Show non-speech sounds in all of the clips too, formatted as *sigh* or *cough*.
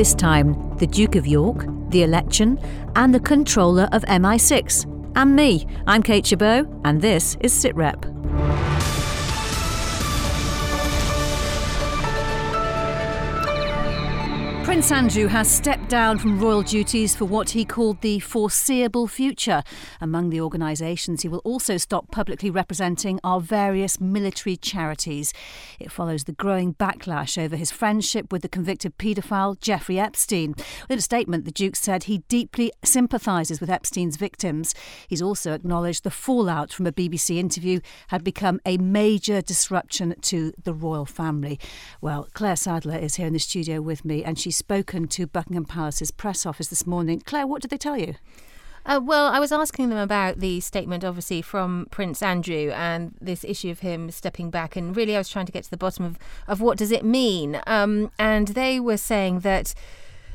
This time, the Duke of York, the election, and the controller of MI6. And me, I'm Kate Chabot, and this is SitRep. Prince Andrew has stepped down from royal duties for what he called the foreseeable future. Among the organisations, he will also stop publicly representing our various military charities. It follows the growing backlash over his friendship with the convicted paedophile Jeffrey Epstein. In a statement, the Duke said he deeply sympathises with Epstein's victims. He's also acknowledged the fallout from a BBC interview had become a major disruption to the royal family. Well, Claire Sadler is here in the studio with me, and she's spoken to Buckingham Palace's press office this morning. Claire, what did they tell you? Uh, well, I was asking them about the statement, obviously, from Prince Andrew and this issue of him stepping back. And really, I was trying to get to the bottom of, of what does it mean. Um, and they were saying that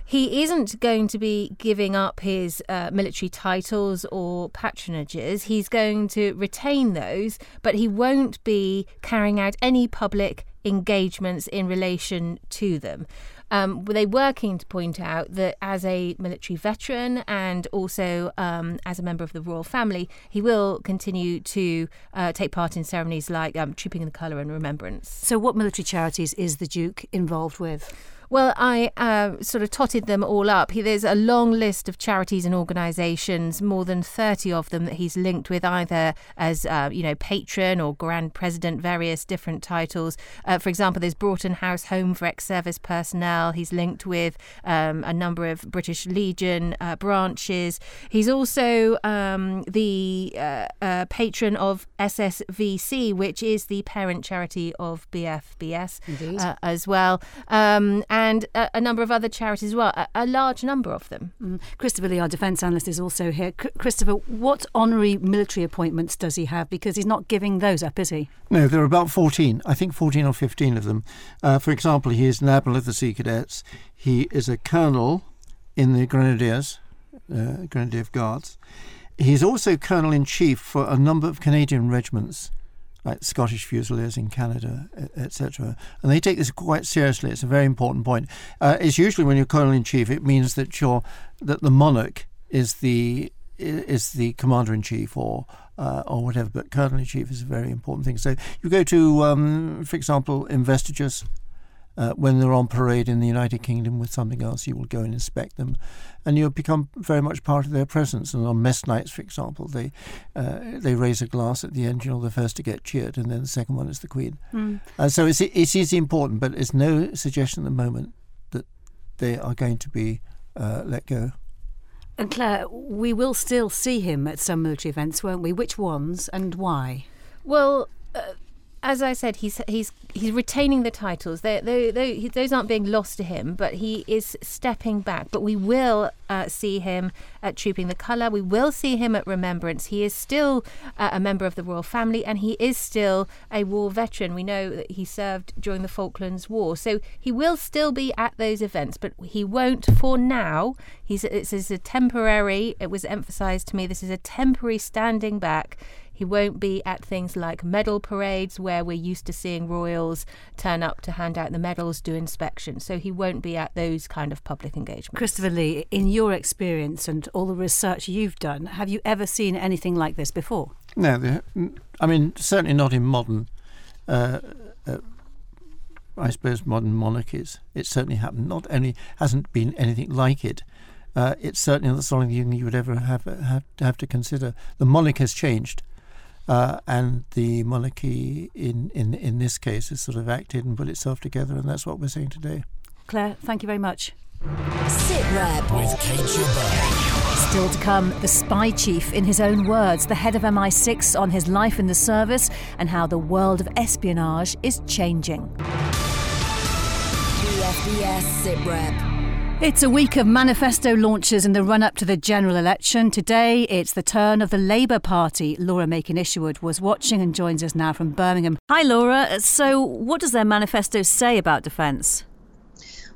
he isn't going to be giving up his uh, military titles or patronages. He's going to retain those, but he won't be carrying out any public engagements in relation to them. Um, they were keen to point out that as a military veteran and also um, as a member of the royal family, he will continue to uh, take part in ceremonies like um, Trooping in the Colour and Remembrance. So, what military charities is the Duke involved with? Well, I uh, sort of totted them all up. He, there's a long list of charities and organisations, more than 30 of them that he's linked with, either as, uh, you know, patron or grand president, various different titles. Uh, for example, there's Broughton House Home for ex service personnel. He's linked with um, a number of British Legion uh, branches. He's also um, the uh, uh, patron of SSVC, which is the parent charity of BFBS as well. Um, and a, a, number of other charities as well, a, a large number of them. Mm. Christopher Lee, our defence analyst, is also here. C- Christopher, what honorary military appointments does he have? Because he's not giving those up, is he? No, there are about 14, I think 14 or 15 of them. Uh, for example, he is an Admiral of the Sea Cadets, he is a Colonel in the Grenadiers, uh, Grenadier of Guards. He's also Colonel in Chief for a number of Canadian regiments like Scottish Fusiliers in Canada, etc. And they take this quite seriously. It's a very important point. Uh, it's usually when you're colonel in chief, it means that you're that the monarch is the is the commander in chief or uh, or whatever. But colonel in chief is a very important thing. So you go to, um, for example, investitures uh, when they're on parade in the United Kingdom with something else, you will go and inspect them, and you'll become very much part of their presence. And on mess nights, for example, they uh, they raise a glass at the end. You're the first to get cheered, and then the second one is the Queen. Mm. Uh, so it's, it is important, but there's no suggestion at the moment that they are going to be uh, let go. And Claire, we will still see him at some military events, won't we? Which ones and why? Well, uh, as I said, he's he's he's retaining the titles. They, they, they, those aren't being lost to him, but he is stepping back. But we will uh, see him at Trooping the Colour. We will see him at Remembrance. He is still uh, a member of the royal family, and he is still a war veteran. We know that he served during the Falklands War, so he will still be at those events, but he won't for now. He's it's, it's a temporary. It was emphasised to me. This is a temporary standing back he won't be at things like medal parades where we're used to seeing royals turn up to hand out the medals, do inspections. So he won't be at those kind of public engagements. Christopher Lee, in your experience and all the research you've done, have you ever seen anything like this before? No, I mean, certainly not in modern. Uh, uh, I suppose modern monarchies. It certainly happened. Not only hasn't been anything like it, uh, it's certainly not something you would ever have, have have to consider. The monarch has changed. Uh, and the monarchy, in, in, in this case, has sort of acted and put itself together, and that's what we're seeing today. Claire, thank you very much. Sit Rep with Kate Still to come, the spy chief, in his own words, the head of MI6 on his life in the service and how the world of espionage is changing. BFBS Sit Rep. It's a week of manifesto launches in the run up to the general election. Today, it's the turn of the Labour Party. Laura Makin Isherwood was watching and joins us now from Birmingham. Hi, Laura. So, what does their manifesto say about defence?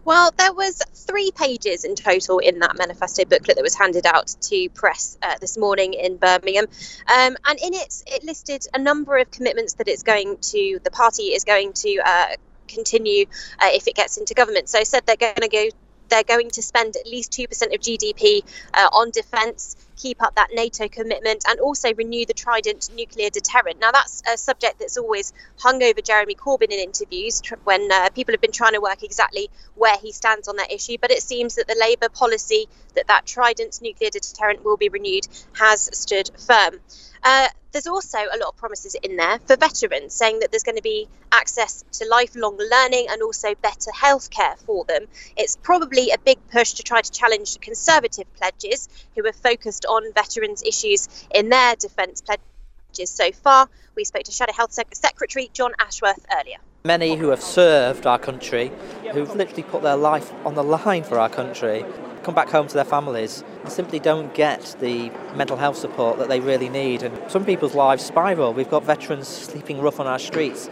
Well, there was three pages in total in that manifesto booklet that was handed out to press uh, this morning in Birmingham, um, and in it, it listed a number of commitments that it's going to, the party is going to uh, continue uh, if it gets into government. So, said they're going to go they're going to spend at least 2% of GDP uh, on defence keep up that NATO commitment and also renew the Trident nuclear deterrent. Now, that's a subject that's always hung over Jeremy Corbyn in interviews when uh, people have been trying to work exactly where he stands on that issue. But it seems that the Labour policy that that Trident nuclear deterrent will be renewed has stood firm. Uh, there's also a lot of promises in there for veterans, saying that there's going to be access to lifelong learning and also better healthcare for them. It's probably a big push to try to challenge the Conservative pledges, who have focused on veterans' issues in their defence pledges so far. We spoke to Shadow Health Secretary Jon Ashworth earlier. Many who have served our country, who've literally put their life on the line for our country, come back home to their families and simply don't get the mental health support that they really need. And some people's lives spiral. We've got veterans sleeping rough on our streets.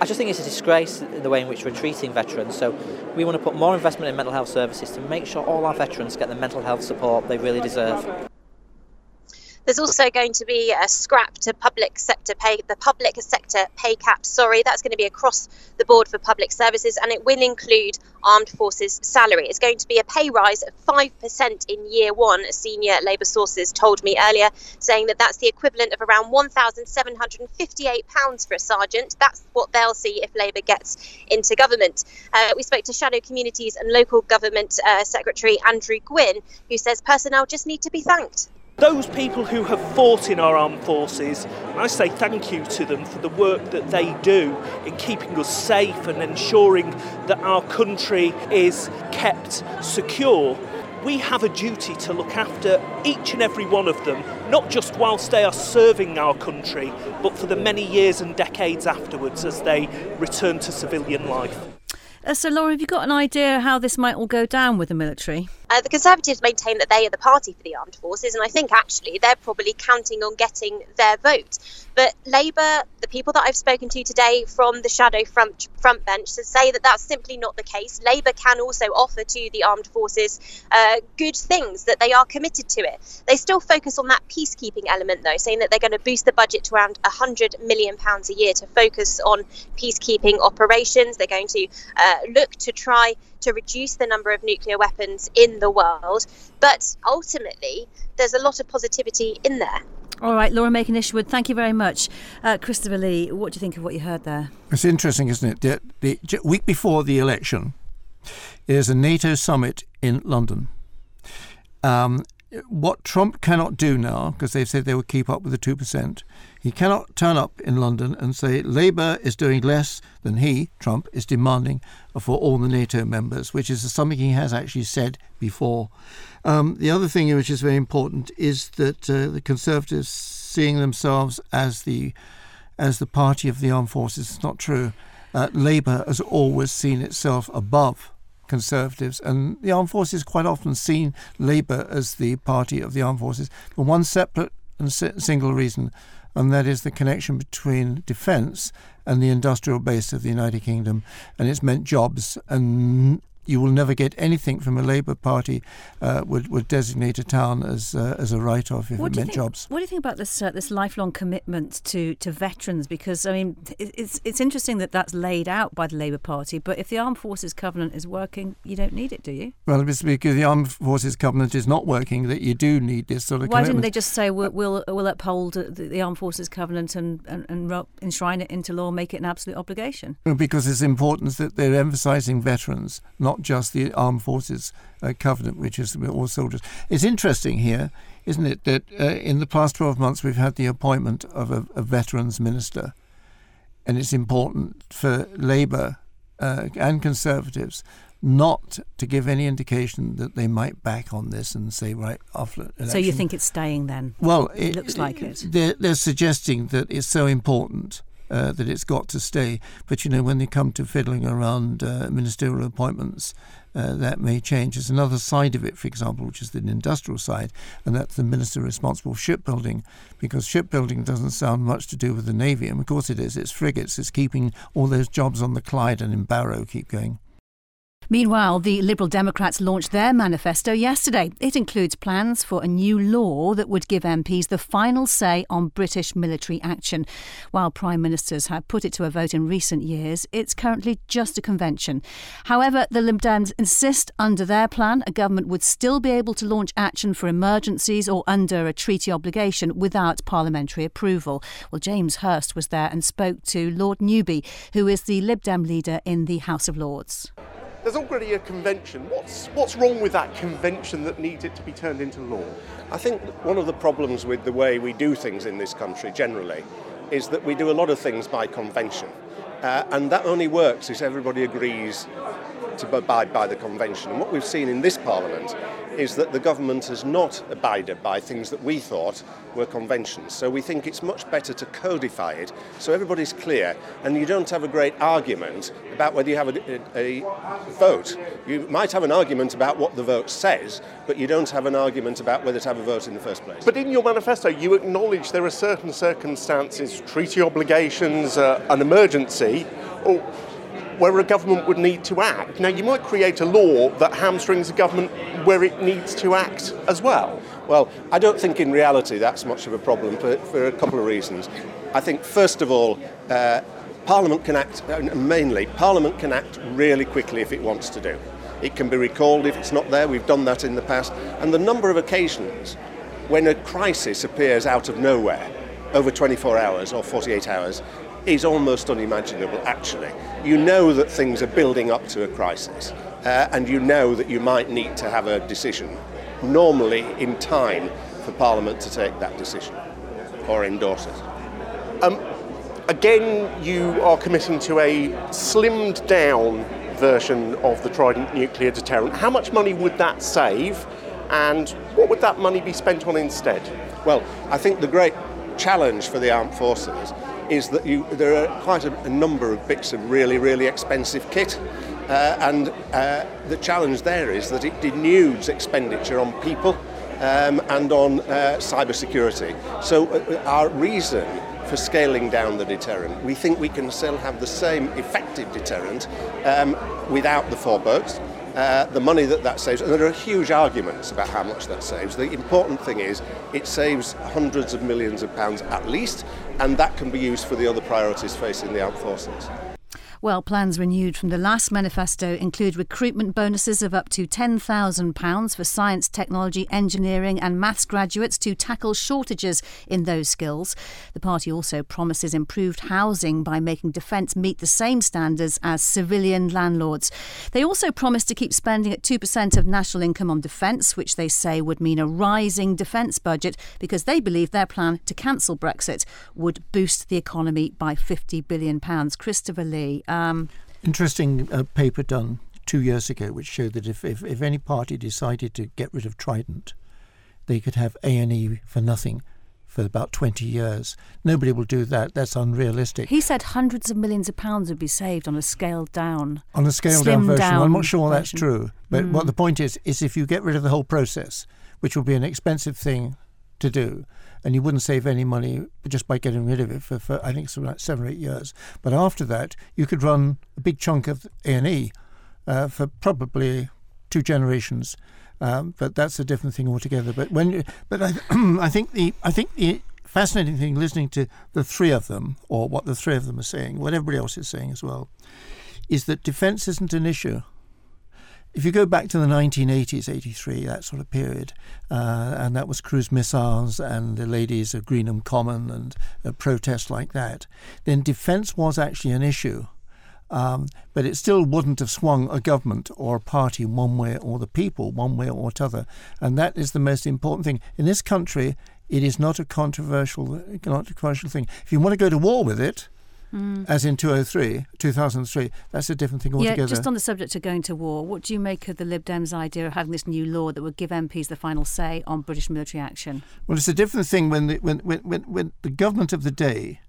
I just think it's a disgrace in the way in which we're treating veterans. So we want to put more investment in mental health services to make sure all our veterans get the mental health support they really deserve. There's also going to be a scrap to public sector pay, the public sector pay cap. Sorry, that's going to be across the board for public services, and it will include armed forces salary. It's going to be a pay rise of five percent in year one. Senior Labour sources told me earlier, saying that that's the equivalent of around one thousand seven hundred and fifty-eight pounds for a sergeant. That's what they'll see if Labour gets into government. Uh, we spoke to Shadow Communities and Local Government uh, Secretary Andrew Gwynne, who says personnel just need to be thanked. Those people who have fought in our armed forces, I say thank you to them for the work that they do in keeping us safe and ensuring that our country is kept secure. We have a duty to look after each and every one of them, not just whilst they are serving our country, but for the many years and decades afterwards as they return to civilian life. Uh, so, Laura, have you got an idea how this might all go down with the military? Uh, the Conservatives maintain that they are the party for the armed forces, and I think actually they're probably counting on getting their vote. But Labour, the people that I've spoken to today from the shadow front, front bench, say that that's simply not the case. Labour can also offer to the armed forces uh, good things, that they are committed to it. They still focus on that peacekeeping element, though, saying that they're going to boost the budget to around £100 million a year to focus on peacekeeping operations. They're going to uh, look to try to reduce the number of nuclear weapons in the world. But ultimately, there's a lot of positivity in there. All right, Laura Makin Isherwood, thank you very much. Uh, Christopher Lee, what do you think of what you heard there? It's interesting, isn't it? The, the week before the election, is a NATO summit in London. Um, what Trump cannot do now, because they've said they will keep up with the 2%, he cannot turn up in London and say Labour is doing less than he, Trump, is demanding for all the NATO members, which is something he has actually said before. Um, the other thing which is very important is that uh, the Conservatives seeing themselves as the as the party of the armed forces is not true. Uh, Labour has always seen itself above Conservatives, and the armed forces quite often seen Labour as the party of the armed forces for one separate and single reason, and that is the connection between defence and the industrial base of the United Kingdom, and it's meant jobs and you will never get anything from a Labour Party uh, would would designate a town as uh, as a write off if what it meant think, jobs. What do you think about this uh, this lifelong commitment to to veterans? Because I mean, it's it's interesting that that's laid out by the Labour Party, but if the Armed Forces Covenant is working, you don't need it, do you? Well, it's because the Armed Forces Covenant is not working that you do need this sort of. Why commitment. didn't they just say we'll we'll, we'll uphold the, the, Armed Forces Covenant and, and and enshrine it into law, make it an absolute obligation? Well, because it's important that they're emphasising veterans, not not just the armed forces uh, covenant, which is all soldiers. It's interesting here, isn't it, that uh, in the past 12 months we've had the appointment of a, a veterans minister, and it's important for Labour uh, and Conservatives not to give any indication that they might back on this and say right after election. So you think it's staying then? Well, it, it looks like it. They're, they're suggesting that it's so important uh, that it's got to stay. But you know, when they come to fiddling around uh, ministerial appointments, uh, that may change. There's another side of it, for example, which is the industrial side, and that's the minister responsible for shipbuilding, because shipbuilding doesn't sound much to do with the navy, and of course it is. It's frigates. It's keeping all those jobs on the Clyde and in Barrow keep going. Meanwhile, the Liberal Democrats launched their manifesto yesterday. It includes plans for a new law that would give MPs the final say on British military action. While Prime Ministers have put it to a vote in recent years, it's currently just a convention. However, the Lib Dems insist under their plan, a government would still be able to launch action for emergencies or under a treaty obligation without parliamentary approval. Well, James Hurst was there and spoke to Lord Newby, who is the Lib Dem leader in the House of Lords there's already a convention. What's, what's wrong with that convention that needs it to be turned into law? I think one of the problems with the way we do things in this country generally is that we do a lot of things by convention. Uh, and that only works if everybody agrees to abide by the convention. And what we've seen in this Parliament is that the government has not abided by things that we thought were conventions. So we think it's much better to codify it so everybody's clear and you don't have a great argument about whether you have a, a, a vote. You might have an argument about what the vote says, but you don't have an argument about whether to have a vote in the first place. But in your manifesto, you acknowledge there are certain circumstances, treaty obligations, uh, an emergency, or where a government would need to act. Now, you might create a law that hamstrings a government where it needs to act as well. Well, I don't think in reality that's much of a problem for, for a couple of reasons. I think, first of all, uh, Parliament can act, uh, mainly, Parliament can act really quickly if it wants to do. It can be recalled if it's not there, we've done that in the past. And the number of occasions when a crisis appears out of nowhere, over 24 hours or 48 hours, is almost unimaginable, actually. You know that things are building up to a crisis, uh, and you know that you might need to have a decision, normally in time for Parliament to take that decision or endorse it. Um, again, you are committing to a slimmed down version of the Trident nuclear deterrent. How much money would that save, and what would that money be spent on instead? Well, I think the great challenge for the armed forces is that you, there are quite a, a number of bits of really, really expensive kit. Uh, and uh, the challenge there is that it denudes expenditure on people um, and on uh, cyber security. So, uh, our reason for scaling down the deterrent, we think we can still have the same effective deterrent um, without the four boats. Uh, the money that that saves, and there are huge arguments about how much that saves. The important thing is it saves hundreds of millions of pounds at least, and that can be used for the other priorities facing the armed forces. Well, plans renewed from the last manifesto include recruitment bonuses of up to £10,000 for science, technology, engineering, and maths graduates to tackle shortages in those skills. The party also promises improved housing by making defence meet the same standards as civilian landlords. They also promise to keep spending at 2% of national income on defence, which they say would mean a rising defence budget because they believe their plan to cancel Brexit would boost the economy by £50 billion. Christopher Lee. Um, Interesting uh, paper done two years ago, which showed that if, if, if any party decided to get rid of Trident, they could have A and E for nothing for about 20 years. Nobody will do that. That's unrealistic. He said hundreds of millions of pounds would be saved on a scaled down. On a scaled down version. Down I'm not sure version. that's true. But mm. what the point is, is if you get rid of the whole process, which will be an expensive thing to do, and you wouldn't save any money just by getting rid of it for, for I think it's about seven or eight years. But after that, you could run a big chunk of A and E uh, for probably two generations. Um, but that's a different thing altogether. But when, but I, *clears throat* I think the I think the fascinating thing listening to the three of them, or what the three of them are saying, what everybody else is saying as well, is that defence isn't an issue if you go back to the 1980s, 83, that sort of period, uh, and that was cruise missiles and the ladies of Greenham Common and a protest like that, then defence was actually an issue. Um, but it still wouldn't have swung a government or a party one way or the people one way or t'other. And that is the most important thing. In this country, it is not a controversial, not a controversial thing. If you want to go to war with it, mm. as in 203, 2003. That's a different thing altogether. Yeah, just on the subject of going to war, what do you make of the Lib Dems' idea of having this new law that would give MPs the final say on British military action? Well, it's a different thing when the, when, when, when, when the government of the day,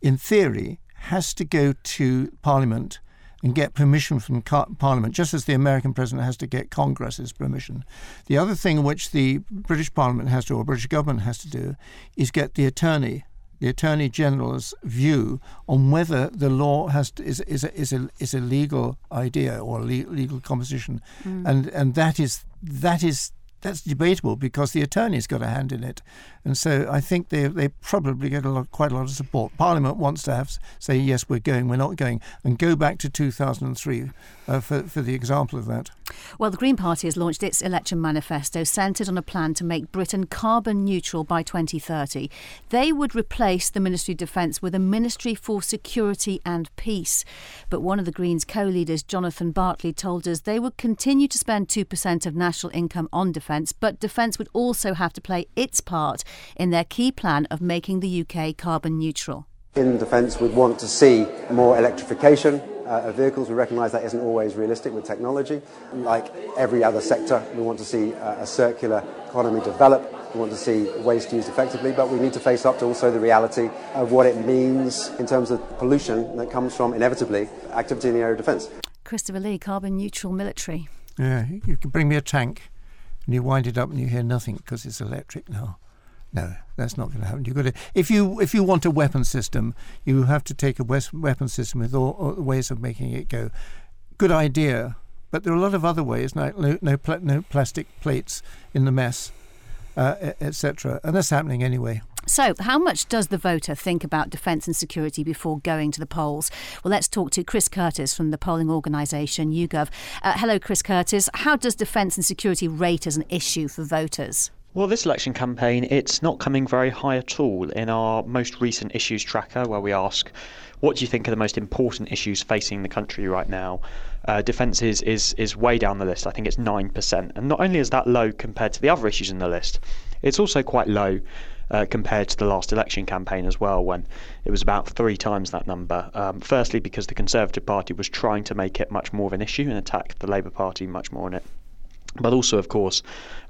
in theory, has to go to Parliament and get permission from Parliament, just as the American president has to get Congress's permission. The other thing which the British Parliament has to, or British government has to do, is get the attorney the Attorney General's view on whether the law has to, is is a, is a is a legal idea or a le- legal composition, mm. and and that is that is that's debatable because the attorney's got a hand in it, and so I think they they probably get a lot, quite a lot of support. Parliament wants to have say yes, we're going, we're not going, and go back to 2003 uh, for for the example of that. Well, the Green Party has launched its election manifesto centred on a plan to make Britain carbon neutral by 2030. They would replace the Ministry of Defence with a Ministry for Security and Peace. But one of the Greens co leaders, Jonathan Bartley, told us they would continue to spend 2% of national income on defence, but defence would also have to play its part in their key plan of making the UK carbon neutral. In defence, we'd want to see more electrification uh, of vehicles. We recognise that isn't always realistic with technology. Like every other sector, we want to see uh, a circular economy develop. We want to see waste used effectively, but we need to face up to also the reality of what it means in terms of pollution that comes from inevitably activity in the area of defence. Christopher Lee, carbon neutral military. Yeah, you can bring me a tank and you wind it up and you hear nothing because it's electric now. No, that's not going to happen. You've got to, if you if you want a weapon system, you have to take a weapon system with all, all ways of making it go. Good idea, but there are a lot of other ways, like no no, pl- no plastic plates in the mess, uh, etc. And that's happening anyway. So, how much does the voter think about defence and security before going to the polls? Well, let's talk to Chris Curtis from the polling organisation YouGov. Uh, hello, Chris Curtis. How does defence and security rate as an issue for voters? Well, this election campaign, it's not coming very high at all. In our most recent issues tracker, where we ask, what do you think are the most important issues facing the country right now? Uh, defence is, is, is way down the list. I think it's 9%. And not only is that low compared to the other issues in the list, it's also quite low uh, compared to the last election campaign as well, when it was about three times that number. Um, firstly, because the Conservative Party was trying to make it much more of an issue and attack the Labour Party much more on it. But also, of course,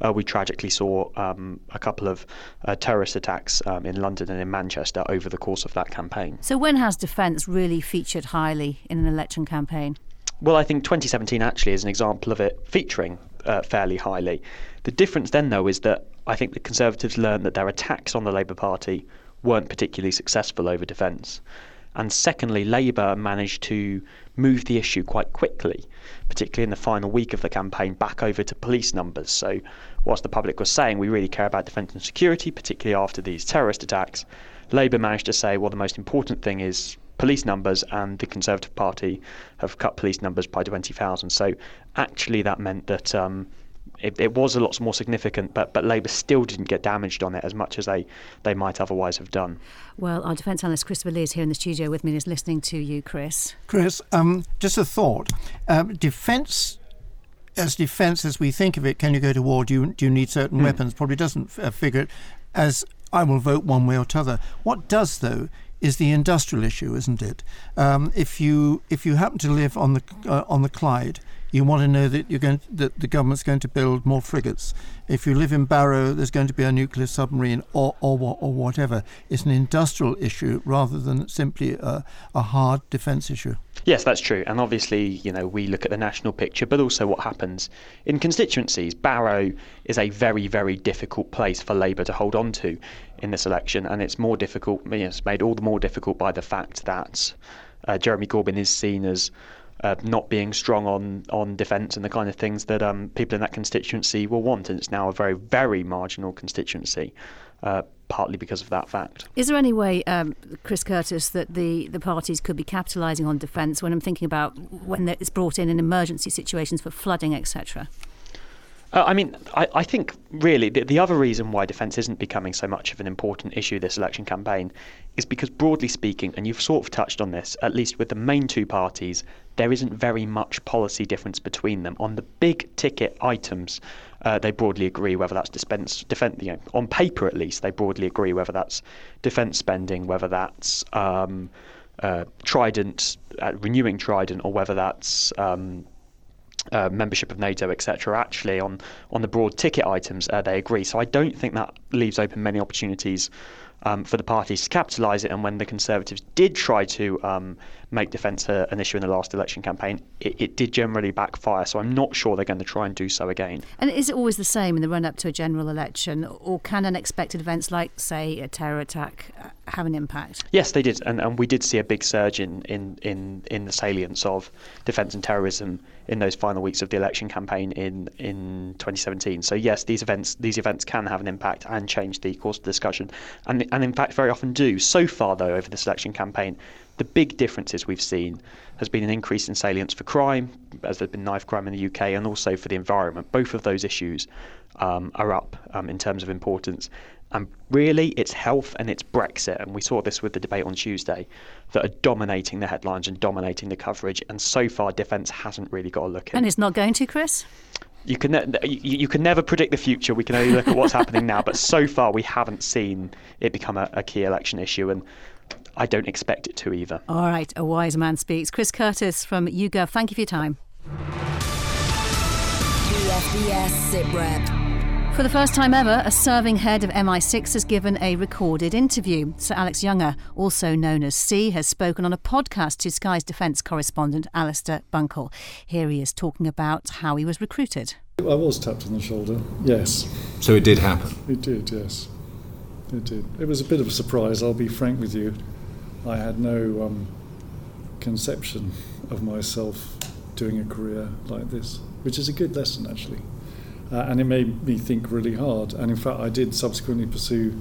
uh, we tragically saw um, a couple of uh, terrorist attacks um, in London and in Manchester over the course of that campaign. So, when has defence really featured highly in an election campaign? Well, I think 2017 actually is an example of it featuring uh, fairly highly. The difference then, though, is that I think the Conservatives learned that their attacks on the Labour Party weren't particularly successful over defence. And secondly, Labour managed to move the issue quite quickly, particularly in the final week of the campaign, back over to police numbers. So, whilst the public was saying we really care about defence and security, particularly after these terrorist attacks, Labour managed to say, well, the most important thing is police numbers, and the Conservative Party have cut police numbers by 20,000. So, actually, that meant that. Um, it, it, was a lot more significant, but, but Labour still didn't get damaged on it as much as they, they might otherwise have done. Well, our defence analyst Christopher Lee is here in the studio with me and is listening to you, Chris. Chris, um, just a thought. Um, defence as defence as we think of it, can you go to war? Do you, do you need certain mm. weapons? Probably doesn't uh, figure it as I will vote one way or t'other. What does, though, is the industrial issue, isn't it? Um, if you if you happen to live on the uh, on the Clyde, you want to know that you're going to, that the government's going to build more frigates. If you live in Barrow, there's going to be a nuclear submarine or or, or whatever. It's an industrial issue rather than simply a, a hard defence issue. Yes, that's true. And obviously, you know, we look at the national picture, but also what happens in constituencies. Barrow is a very, very difficult place for Labour to hold on to in this election, and it's more difficult. It's made all the more difficult by the fact that uh, Jeremy Corbyn is seen as uh, not being strong on on defence and the kind of things that um, people in that constituency will want, and it's now a very very marginal constituency. Uh, partly because of that fact. Is there any way, um, Chris Curtis, that the, the parties could be capitalising on defence when I'm thinking about when it's brought in in emergency situations for flooding, etc.? Uh, I mean, I, I think really the, the, other reason why defence isn't becoming so much of an important issue this election campaign is because, broadly speaking, and you've sort of touched on this, at least with the main two parties, there isn't very much policy difference between them. On the big ticket items, uh, they broadly agree whether that's defence, defense, you know, on paper at least, they broadly agree whether that's defence spending, whether that's um, uh, Trident, uh, renewing Trident, or whether that's um, uh, membership of NATO, etc. Actually, on on the broad ticket items, uh, they agree. So I don't think that leaves open many opportunities um, for the parties to capitalise it. And when the Conservatives did try to um, make defence an issue in the last election campaign, it, it, did generally backfire. So I'm not sure they're going to try and do so again. And is it always the same in the run up to a general election, or can unexpected events like, say, a terror attack uh, have an impact? Yes, they did, and, and we did see a big surge in, in, in, in the salience of defence and terrorism in those final weeks of the election campaign in in 2017. So yes, these events these events can have an impact and change the course of the discussion, and and in fact very often do. So far though, over this election campaign, the big differences we've seen has been an increase in salience for crime, as there's been knife crime in the UK, and also for the environment. Both of those issues um, are up um, in terms of importance. And really, it's health and it's Brexit. And we saw this with the debate on Tuesday that are dominating the headlines and dominating the coverage. And so far, defence hasn't really got a look in. And it's not going to, Chris? You can, ne- you, you can never predict the future. We can only look at what's happening now. But so far, we haven't seen it become a, a key election issue. And I don't expect it to either. All right, a wise man speaks. Chris Curtis from YouGov, thank you for your time. BFBS SITREP. For the first time ever, a serving head of MI6 has given a recorded interview. Sir Alex Younger, also known as C, has spoken on a podcast to Sky's defence correspondent Alistair Bunkall. Here he is talking about how he was recruited. I was tapped on the shoulder, yes. So it did happen? It did, yes. It did. It was a bit of a surprise, I'll be frank with you. I had no um, conception of myself doing a career like this, which is a good lesson actually uh, and it made me think really hard. And in fact, I did subsequently pursue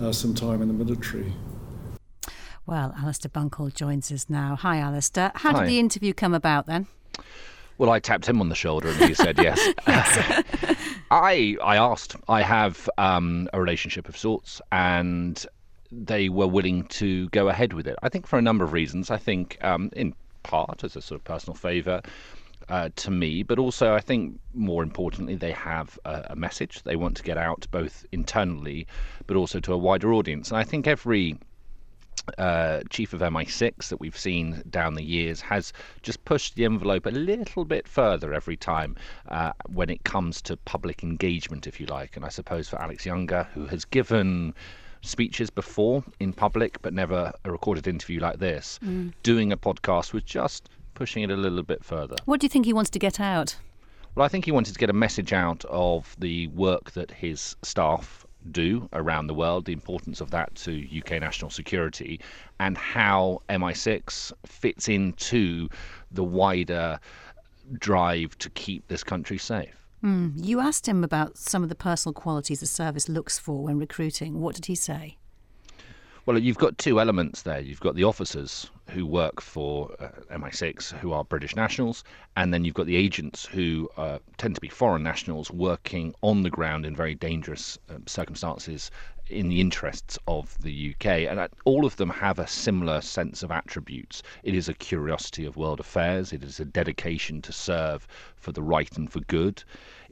uh, some time in the military. Well, Alistair Bunkall joins us now. Hi, Alistair. How Hi. did the interview come about then? Well, I tapped him on the shoulder and he said yes. *laughs* *laughs* I I asked. I have um, a relationship of sorts, and they were willing to go ahead with it. I think for a number of reasons. I think um, in part as a sort of personal favour. Uh, to me, but also I think more importantly, they have a, a message they want to get out both internally, but also to a wider audience. And I think every uh, chief of MI6 that we've seen down the years has just pushed the envelope a little bit further every time uh, when it comes to public engagement, if you like. And I suppose for Alex Younger, who has given speeches before in public but never a recorded interview like this, Mm. doing a podcast was just pushing it a little bit further. What do you think he wants to get out? Well, I think he wanted to get a message out of the work that his staff do around the world, the importance of that to UK national security, and how MI6 fits into the wider drive to keep this country safe. Hmm. You asked him about some of the personal qualities the service looks for when recruiting. What did he say? Well, you've got two elements there. You've got the officers who work for uh, MI6 who are British nationals, and then you've got the agents who uh, tend to be foreign nationals working on the ground in very dangerous um, circumstances in the interests of the UK. And uh, all of them have a similar sense of attributes. It is a curiosity of world affairs, it is a dedication to serve for the right and for good.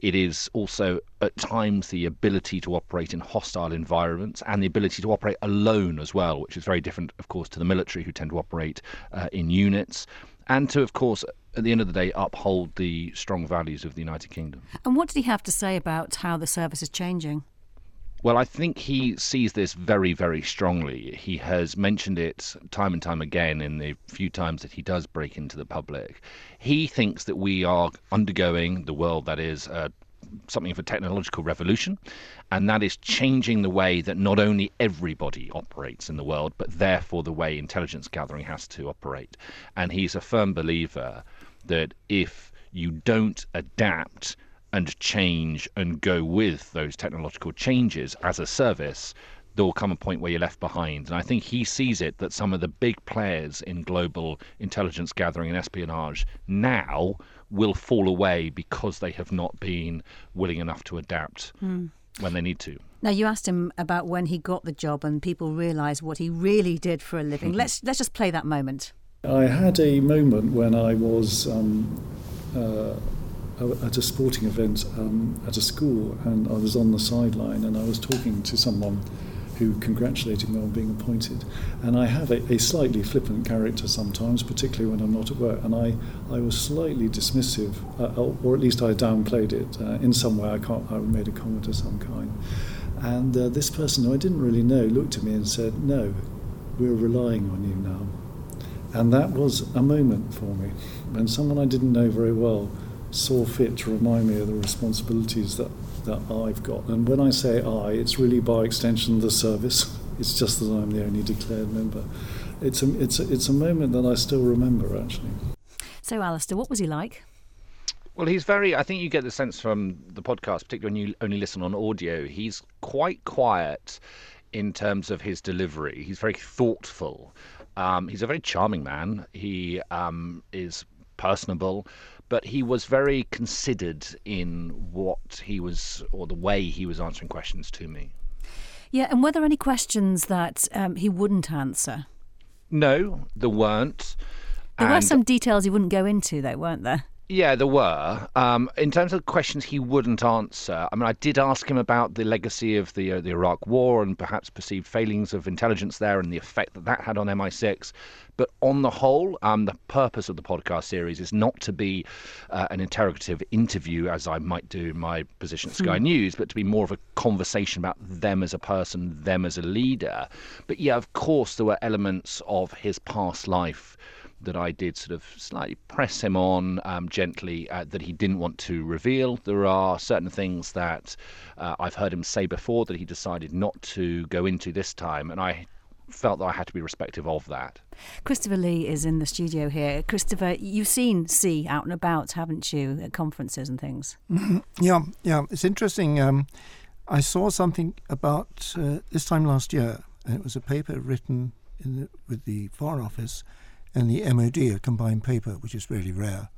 It is also at times the ability to operate in hostile environments and the ability to operate alone as well, which is very different, of course, to the military who tend to operate uh, in units. And to, of course, at the end of the day, uphold the strong values of the United Kingdom. And what did he have to say about how the service is changing? Well, I think he sees this very, very strongly. He has mentioned it time and time again in the few times that he does break into the public. He thinks that we are undergoing the world that is uh, something of a technological revolution, and that is changing the way that not only everybody operates in the world, but therefore the way intelligence gathering has to operate. And he's a firm believer that if you don't adapt and change and go with those technological changes as a service, there will come a point where you're left behind. And I think he sees it that some of the big players in global intelligence gathering and espionage now will fall away because they have not been willing enough to adapt Hmm. when they need to. Now you asked him about when he got the job and people realised what he really did for a living. *laughs* let's let's just play that moment. I had a moment when I was um, uh, at a sporting event um, at a school and I was on the sideline and I was talking to someone who congratulated me on being appointed. And I have a, a slightly flippant character sometimes, particularly when I'm not at work. And I, I was slightly dismissive, uh, or at least I downplayed it uh, in some way. I, can't, I made a comment of some kind. And uh, this person who I didn't really know looked at me and said, No, we're relying on you now. And that was a moment for me when someone I didn't know very well saw fit to remind me of the responsibilities that, that I've got. And when I say I, it's really by extension the service. *laughs* It's just that I'm the only declared member. It's a, it's a, it's a moment that I still remember, actually. So, Alistair, what was he like? Well, he's very. I think you get the sense from the podcast, particularly when you only listen on audio. He's quite quiet in terms of his delivery. He's very thoughtful. Um, he's a very charming man. He um, is personable, but he was very considered in what he was or the way he was answering questions to me. Yeah, and were there any questions that um, he wouldn't answer? No, there weren't. There were some details he wouldn't go into, though, weren't there? Yeah, there were. Um, in terms of questions he wouldn't answer, I mean, I did ask him about the legacy of the uh, the Iraq War and perhaps perceived failings of intelligence there and the effect that that had on MI6. But on the whole, um, the purpose of the podcast series is not to be uh, an interrogative interview, as I might do in my position at Sky Hmm. News, but to be more of a conversation about them as a person, them as a leader. But yeah, of course, there were elements of his past life that I did sort of slightly press him on um, gently uh, that he didn't want to reveal. There are certain things that uh, I've heard him say before that he decided not to go into this time, and I felt that I had to be respectful of that. Christopher Lee is in the studio here. Christopher, you've seen C out and about, haven't you, at conferences and things? Mhm. Yeah, yeah. It's interesting. Um, I saw something about uh, this time last year, and it was a paper written in the, with the Foreign Office and the MOD, a combined paper, which is really rare.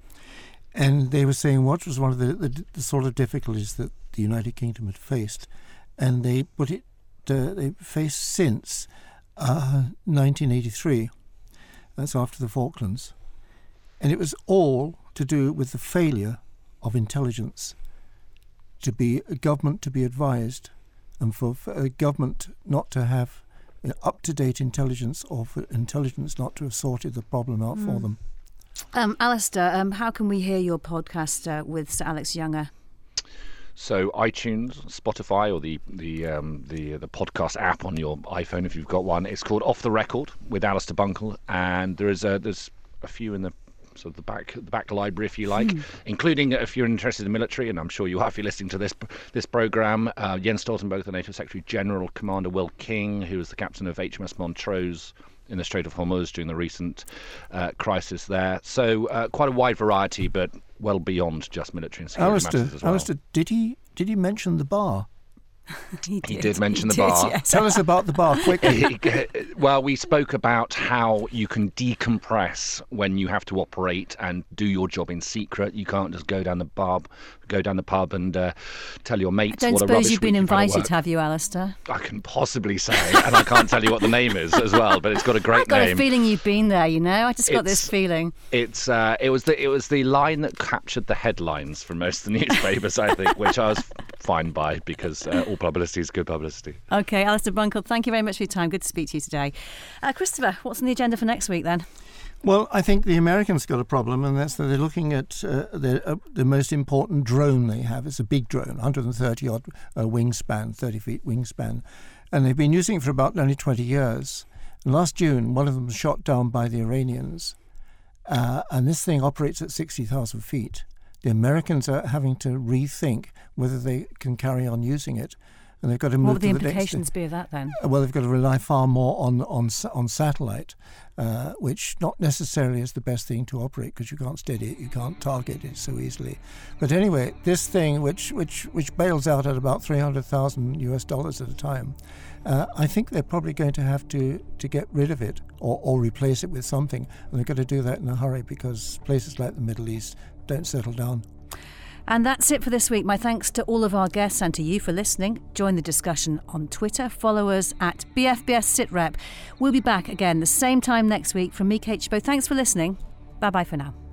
And they were saying what was one of the, the, the sort of difficulties that the United Kingdom had faced, and they put it uh, they faced since uh, 1983. That's after the Falklands, and it was all to do with the failure of intelligence to be a government to be advised, and for, for a government not to have up to date intelligence, or for intelligence not to have sorted the problem out for Mm. them. Um, Alistair, um, how can we hear your podcast uh, with Sir Alex Younger? So iTunes, Spotify, or the the um, the the podcast app on your iPhone if you've got one. It's called Off the Record with Alistair Bunkall, and there is a there's a few in the sort of the back the back library if you like, Hmm. including if you're interested in the military, and I'm sure you are if you're listening to this this program. Uh, Jens Stoltenberg, the NATO Secretary General, Commander Will King, who was the captain of HMS Montrose in the Strait of Hormuz during the recent uh, crisis there. So uh, quite a wide variety, but well beyond just military and security Alistair, matters as well. Alistair, did he did he mention the bar? *laughs* he He did mention the bar. Tell us about the bar *laughs* quickly. well, we spoke about how you can decompress when you have to operate and do your job in secret. You can't just go down the pub, go down the pub and uh, tell your mates I Don't what a suppose rubbish you've been week you've invited, work. have you, Alistair? I can possibly say, and I can't tell you what the name is as well, but it's got a *laughs* great name. I've got name. a feeling you've been there, you know? I just got this feeling. It's uh, it was the it was the line that captured the headlines for most of the newspapers, I think, which I was fine by because uh, all publicity is good publicity. Okay, Alistair Bunkall, thank you very much for your time. Good to speak to you today. Uh, Christopher, what's on the agenda for next week then? Well, I think the Americans got a problem, and that's that they're looking at uh, the, uh, the most important drone they have. It's a big drone, 130 odd uh, wingspan, 30 feet wingspan, and they've been using it for about only 20 years. And last June, one of them was shot down by the Iranians, uh, and this thing operates at 60,000 feet. The Americans are having to rethink whether they can carry on using it, and they've got to move What would the implications be of that then? uh, Well, they've got to rely far more on on on satellite, uh, which not necessarily is the best thing to operate because you can't steady it, you can't target it so easily. But anyway, this thing, which which which bails out at about three hundred thousand US dollars at a time, uh, I think they're probably going to have to to get rid of it or, or replace it with something, and they've got to do that in a hurry because places like the Middle East don't settle down. And that's it for this week. My thanks to all of our guests and to you for listening. Join the discussion on Twitter. Follow us at BFBS SitRep. We'll be back again the same time next week from me, Kate Spo. Thanks for listening. Bye bye for now.